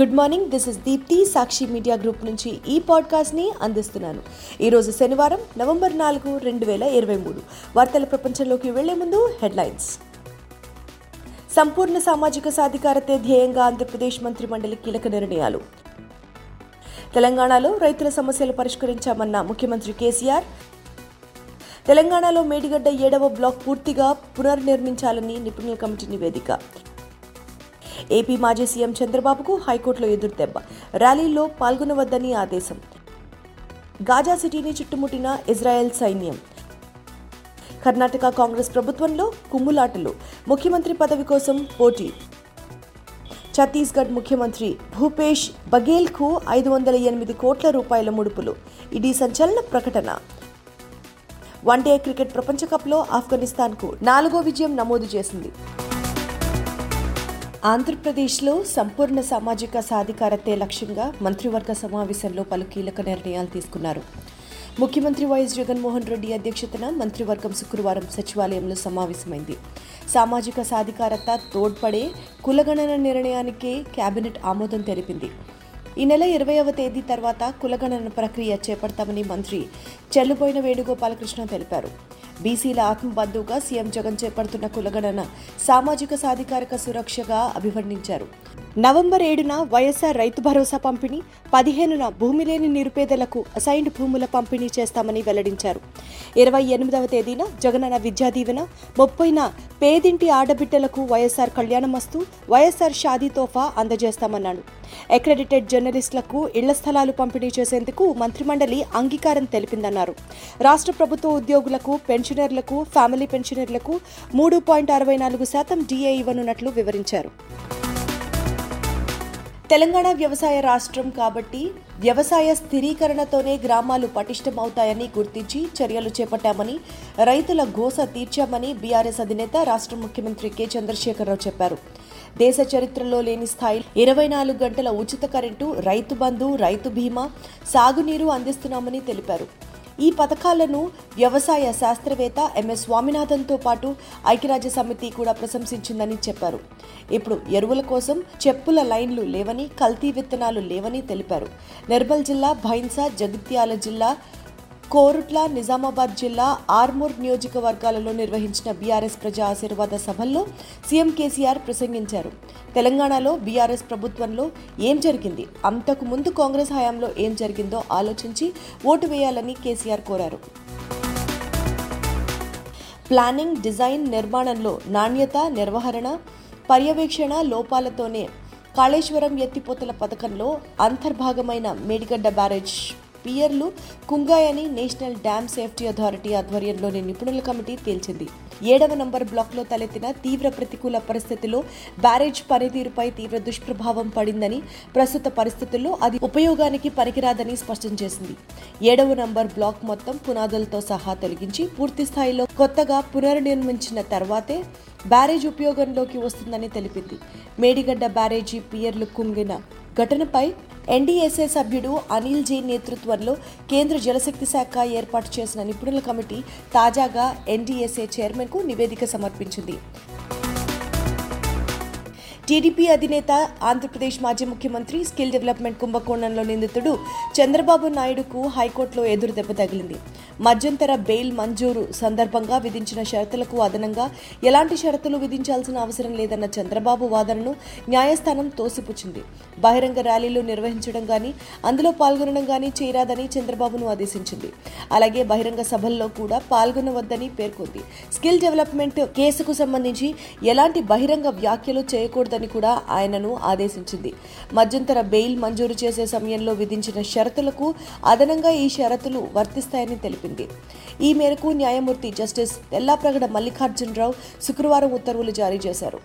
Good morning this is Deepti Sakshi media group నుంచి ఈ పాడ్కాస్ట్ని అందిస్తున్నాను. ఈరోజు శనివారం నవంబర్ నాలుగు రెండు వేల ఇరవై మూడు. వార్తల ప్రపంచంలోకి వెళ్ళే ముందు హెడ్లైన్స్. సంపూర్ణ సామాజిక సాధికారతే ధ్యేయంగా ఆంధ్రప్రదేశ్ మంత్రిమండలి కీలక నిర్ణయాలు. తెలంగాణలో రైతుల సమస్యలు పరిష్కరించామన్న ముఖ్యమంత్రి కేసీఆర్. తెలంగాణలో మేడిగడ్డ ఏడవ బ్లాక్ పూర్తిగా పునర్నిర్మించాలని నిపుణుల కమిటీ నివేదిక. ఏపీ మాజీ సీఎం చంద్రబాబుకు హైకోర్టులో ఎదురుదెబ్బ ర్యాలీలో పాల్గొనవద్దని ఆదేశం. గాజా సిటీని చుట్టుముట్టిన ఇజ్రాయెల్ సైన్యం. కర్ణాటక కాంగ్రెస్ ప్రభుత్వంలో కుమ్ములాటలు. ముఖ్యమంత్రి పదవి కోసం పోటీ. ఛత్తీస్గఢ్ ముఖ్యమంత్రి భూపేష్ బఘేల్కు ఐదు వందల ఎనిమిది కోట్ల రూపాయల ముడుపులు. ఇది సంచలన ప్రకటన. వన్డే క్రికెట్ ప్రపంచ కప్లో ఆఫ్ఘనిస్తాన్కు నాలుగో విజయం నమోదు చేసింది. ఆంధ్రప్రదేశ్లో సంపూర్ణ సామాజిక సాధికారతే లక్ష్యంగా మంత్రివర్గ సమావేశంలో పలు కీలక నిర్ణయాలు తీసుకున్నారు. ముఖ్యమంత్రి వైఎస్ జగన్మోహన్ రెడ్డి అధ్యక్షతన మంత్రివర్గం శుక్రవారం సచివాలయంలో సమావేశమైంది. సామాజిక సాధికారత తోడ్పడే కులగణన నిర్ణయానికే కేబినెట్ ఆమోదం తెలిపింది. ఈ నెల ఇరవైవ తేదీ తర్వాత కులగణన ప్రక్రియ చేపడతామని మంత్రి చెల్లుబోయిన వేణుగోపాలకృష్ణ తెలిపారు. బీసీల ఆత్మబంధువుగా సీఎం జగన్ చేపడుతున్న కులగణన సామాజిక సాధికారిక సురక్షగా అభివర్ణించారు. నవంబర్ ఏడున వైఎస్ఆర్ రైతు భరోసా పంపిణీ పదిహేనున భూమి లేని నిరుపేదలకు అసైన్డ్ భూముల పంపిణీ చేస్తామని వెల్లడించారు. ఇరవై ఎనిమిదవ తేదీన జగనన్న విద్యా దీవెన ముప్పైన పేదింటి ఆడబిడ్డలకు వైఎస్ఆర్ కళ్యాణమస్తు వైఎస్ఆర్ షాదీ తోఫా అందజేస్తామన్నాడు. అక్రెడిటెడ్ జర్నలిస్టులకు ఇళ్ళ స్థలాలు పంపిణీ చేసేందుకు మంత్రిమండలి అంగీకారం తెలిపిందన్నారు. రాష్ట్ర ప్రభుత్వ ఉద్యోగులకు పెన్షనర్లకు ఫ్యామిలీ పెన్షనర్లకు మూడు పాయింట్ అరవై నాలుగు శాతం డిఏ ఇవ్వనున్నట్లు వివరించారు. తెలంగాణ వ్యవసాయ రాష్ట్రం కాబట్టి వ్యవసాయ స్థిరీకరణతోనే గ్రామాలు పటిష్టమవుతాయని గుర్తించి చర్యలు చేపట్టామని రైతుల గోస తీర్చామని బీఆర్ఎస్ అధినేత రాష్ట్ర ముఖ్యమంత్రి కె చంద్రశేఖరరావు చెప్పారు. దేశ చరిత్రలో లేని స్థాయి. ఇరవై నాలుగు గంటల ఉచిత కరెంటు రైతు బంధు రైతు బీమా సాగునీరు అందిస్తున్నామని తెలిపారు. ఈ పథకాలను వ్యవసాయ శాస్త్రవేత్త ఎంఎస్ స్వామినాథన్తో పాటు ఐక్యరాజ్య సమితి కూడా ప్రశంసించిందని చెప్పారు. ఇప్పుడు ఎరువుల కోసం చెప్పుల లైన్లు లేవని కల్తీ విత్తనాలు లేవని తెలిపారు. నిర్మల్ జిల్లా భైన్సా జగిత్యాల జిల్లా కోరుట్ల నిజామాబాద్ జిల్లా ఆర్మూర్ నియోజకవర్గాలలో నిర్వహించిన బీఆర్ఎస్ ప్రజా ఆశీర్వాద సభల్లో సీఎం కేసీఆర్ ప్రసంగించారు. తెలంగాణలో బీఆర్ఎస్ ప్రభుత్వంలో ఏం జరిగింది? అంతకు ముందు కాంగ్రెస్ హయాంలో ఏం జరిగిందో ఆలోచించి ఓటు వేయాలని కేసీఆర్ కోరారు. ప్లానింగ్ డిజైన్ నిర్మాణంలో నాణ్యత నిర్వహణ పర్యవేక్షణ లోపాలతోనే కాళేశ్వరం ఎత్తిపోతల పథకంలో అంతర్భాగమైన మేడిగడ్డ బ్యారేజ్ పియర్లు కుంగాయని నేషనల్ డ్యామ్ సేఫ్టీ అథారిటీ ఆధ్వర్యంలోని నిపుణుల కమిటీ తేల్చింది. ఏడవ నంబర్ బ్లాక్లో తలెత్తిన తీవ్ర ప్రతికూల పరిస్థితిలో బ్యారేజ్ పనితీరుపై తీవ్ర దుష్ప్రభావం పడిందని ప్రస్తుత పరిస్థితుల్లో అది ఉపయోగానికి పనికిరాదని స్పష్టం చేసింది. ఏడవ నంబర్ బ్లాక్ మొత్తం పునాదులతో సహా తొలగించి పూర్తి స్థాయిలో కొత్తగా పునర్నిర్మించిన తర్వాతే బ్యారేజ్ ఉపయోగంలోకి వస్తుందని తెలిపింది. మేడిగడ్డ బ్యారేజీ పియర్లు కుంగిన ఘటనపై ఎన్డీఎస్ఏ సభ్యుడు అనిల్ జీ నేతృత్వంలో కేంద్ర జలశక్తి శాఖ ఏర్పాటు చేసిన నిపుణుల కమిటీ తాజాగా ఎన్డీఎస్ఏ చైర్మన్కు నివేదిక సమర్పించింది. టీడీపీ అధినేత ఆంధ్రప్రదేశ్ మాజీ ముఖ్యమంత్రి స్కిల్ డెవలప్మెంట్ కుంభకోణంలో నిందితుడు చంద్రబాబు నాయుడుకు హైకోర్టులో ఎదురు దెబ్బ తగిలింది. మధ్యంతర బెయిల్ మంజూరు సందర్భంగా విధించిన షరతులకు అదనంగా ఎలాంటి షరతులు విధించాల్సిన అవసరం లేదన్న చంద్రబాబు వాదనను న్యాయస్థానం తోసిపుచ్చింది. బహిరంగ ర్యాలీలు నిర్వహించడం గానీ అందులో పాల్గొనడం గానీ చేయరాదని చంద్రబాబును ఆదేశించింది. అలాగే బహిరంగ సభల్లో కూడా పాల్గొనవద్దని పేర్కొంది. స్కిల్ డెవలప్మెంట్ కేసుకు సంబంధించి ఎలాంటి బహిరంగ వ్యాఖ్యలు చేయకూడదని కూడా ఆయనను ఆదేశించింది. మధ్యంతర బెయిల్ మంజూరు చేసే సమయంలో విధించిన షరతులకు అదనంగా ఈ షరతులు వర్తిస్తాయని తెలిపింది ఈ మేరకు న్యాయమూర్తి జస్టిస్ తెల్లాప్రగడ మల్లికార్జునరావు శుక్రవారం ఉత్తర్వులు జారీ చేశారు.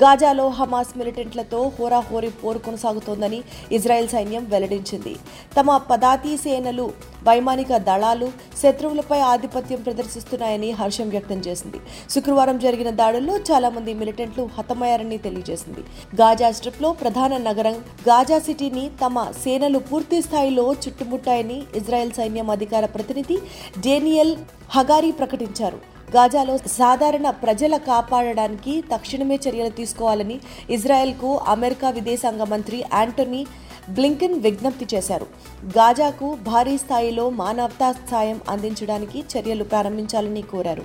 గాజాలో హమాస్ మిలిటెంట్లతో హోరాహోరీ పోరు కొనసాగుతోందని ఇజ్రాయెల్ సైన్యం వెల్లడించింది. తమ పదాతి సేనలు వైమానిక దళాలు శత్రువులపై ఆధిపత్యం ప్రదర్శిస్తున్నాయని హర్షం వ్యక్తం చేసింది. శుక్రవారం జరిగిన దాడుల్లో చాలా మంది మిలిటెంట్లు హతమయ్యారని తెలియజేసింది. గాజా స్ట్రిప్లో ప్రధాన నగరం గాజా సిటీని తమ సేనలు పూర్తి స్థాయిలో చుట్టుముట్టాయని ఇజ్రాయెల్ సైన్యం అధికార ప్రతినిధి డేనియల్ హగారి ప్రకటించారు. గాజాలో సాధారణ ప్రజల కాపాడడానికి తక్షణమే చర్యలు తీసుకోవాలని ఇజ్రాయెల్కు అమెరికా విదేశాంగ మంత్రి యాంటోనీ బ్లింకెన్ విజ్ఞప్తి చేశారు. గాజాకు భారీ స్థాయిలో మానవతా సాయం అందించడానికి చర్యలు ప్రారంభించాలని కోరారు.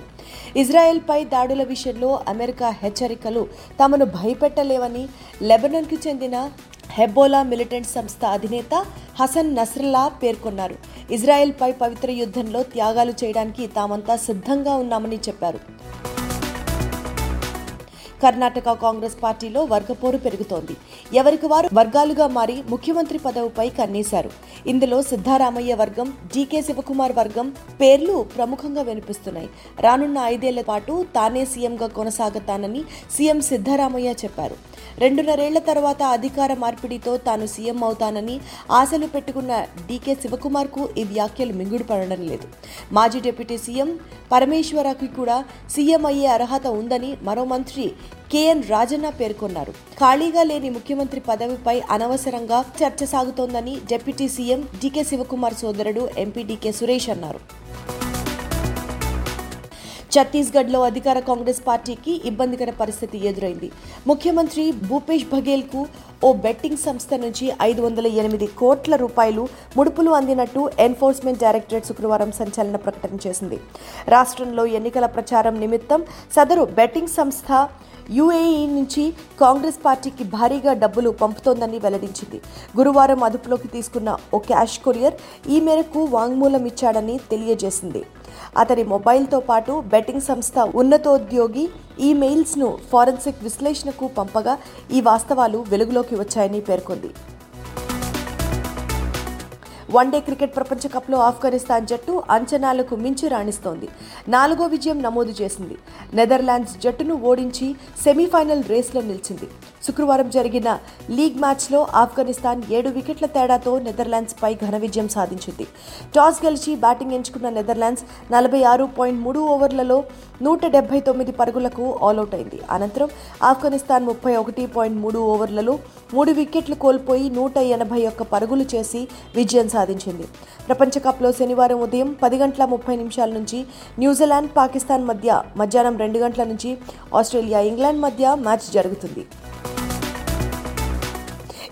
ఇజ్రాయెల్పై దాడుల విషయంలో అమెరికా హెచ్చరికలు తమను భయపెట్టలేవని లెబనాన్కు చెందిన హెబ్బోలా మిలిటెంట్ సంస్థ అధినేత హసన్ నస్రల్లా పేర్కొన్నారు. ఇజ్రాయెల్పై పవిత్ర యుద్ధంలో త్యాగాలు చేయడానికి తామంతా సిద్ధంగా ఉన్నామని చెప్పారు. కర్ణాటక కాంగ్రెస్ పార్టీలో వర్గపోరు పెరుగుతోంది. ఎవరికి వారు వర్గాలుగా మారి ముఖ్యమంత్రి పదవిపై కన్నేశారు. ఇందులో సిద్ధారామయ్య వర్గం డీకే శివకుమార్ వర్గం పేర్లు ప్రముఖంగా వినిపిస్తున్నాయి. రానున్న ఐదేళ్ళ పాటు తానే సీఎంగా కొనసాగుతానని సీఎం సిద్ధారామయ్య చెప్పారు. రెండున్నరేళ్ళ తర్వాత అధికార మార్పిడితో తాను సీఎం అవుతానని ఆశలు పెట్టుకున్న డీకే శివకుమార్కు ఈ వ్యాఖ్యలు మింగుడు పడడం లేదు. మాజీ డిప్యూటీ సీఎం పరమేశ్వరకి కూడా సీఎం అయ్యే అర్హత ఉందని మరో మంత్రి కేఎన్ రాజన్న పేర్కొన్నారు. ఖాళీగా లేని ముఖ్యమంత్రి పదవిపై అనవసరంగా చర్చ సాగుతోందని డిప్యూటీ సీఎం డీకే శివకుమార్ సోదరుడు ఎంపీ డీకే సురేష్ అన్నారు. ఛత్తీస్గఢ్లో అధికార కాంగ్రెస్ పార్టీకి ఇబ్బందికర పరిస్థితి ఎదురైంది. ముఖ్యమంత్రి భూపేష్ బఘేల్కు ఓ బెట్టింగ్ సంస్థ నుంచి ఐదు వందల ఎనిమిది కోట్ల రూపాయలు ముడుపులు అందినట్టు ఎన్ఫోర్స్మెంట్ డైరెక్టరేట్ శుక్రవారం సంచలన ప్రకటన చేసింది. రాష్ట్రంలో ఎన్నికల ప్రచారం నిమిత్తం సదరు బెట్టింగ్ సంస్థ యుఏఈ నుంచి కాంగ్రెస్ పార్టీకి భారీగా డబ్బులు పంపుతోందని వెల్లడించింది. గురువారం అదుపులోకి తీసుకున్న ఓ క్యాష్ కొరియర్ ఈ మేరకు వాంగ్మూలం ఇచ్చాడని తెలియజేసింది. అతని మొబైల్తో పాటు బెట్టింగ్ సంస్థ ఉన్నతోద్యోగి ఈ మెయిల్స్ను ఫారెన్సిక్ విశ్లేషణకు పంపగా ఈ వాస్తవాలు వెలుగులోకి వచ్చాయని పేర్కొంది. వన్డే క్రికెట్ ప్రపంచ కప్లో ఆఫ్ఘనిస్తాన్ జట్టు అంచనాలకు మించి రాణిస్తోంది. నాలుగో విజయం నమోదు చేసింది. నెదర్లాండ్స్ జట్టును ఓడించి సెమీఫైనల్ రేస్లో నిలిచింది. శుక్రవారం జరిగిన లీగ్ మ్యాచ్లో ఆఫ్ఘనిస్తాన్ ఏడు వికెట్ల తేడాతో నెదర్లాండ్స్పై ఘన విజయం సాధించింది. టాస్ గెలిచి బ్యాటింగ్ ఎంచుకున్న నెదర్లాండ్స్ నలభై ఆరు పాయింట్ మూడు ఓవర్లలో నూట డెబ్బై తొమ్మిది పరుగులకు ఆల్అవుట్ అయింది. అనంతరం ఆఫ్ఘనిస్తాన్ ముప్పై ఒకటి పాయింట్ మూడు ఓవర్లలో మూడు వికెట్లు కోల్పోయి నూట ఎనభై ఒక్క పరుగులు చేసి విజయం సాధించింది. ప్రపంచ కప్లో శనివారం ఉదయం పది గంటల ముప్పై నిమిషాల నుంచి న్యూజిలాండ్ పాకిస్తాన్ మధ్య మధ్యాహ్నం రెండు గంటల నుంచి ఆస్ట్రేలియా ఇంగ్లాండ్ మధ్య మ్యాచ్ జరుగుతుంది.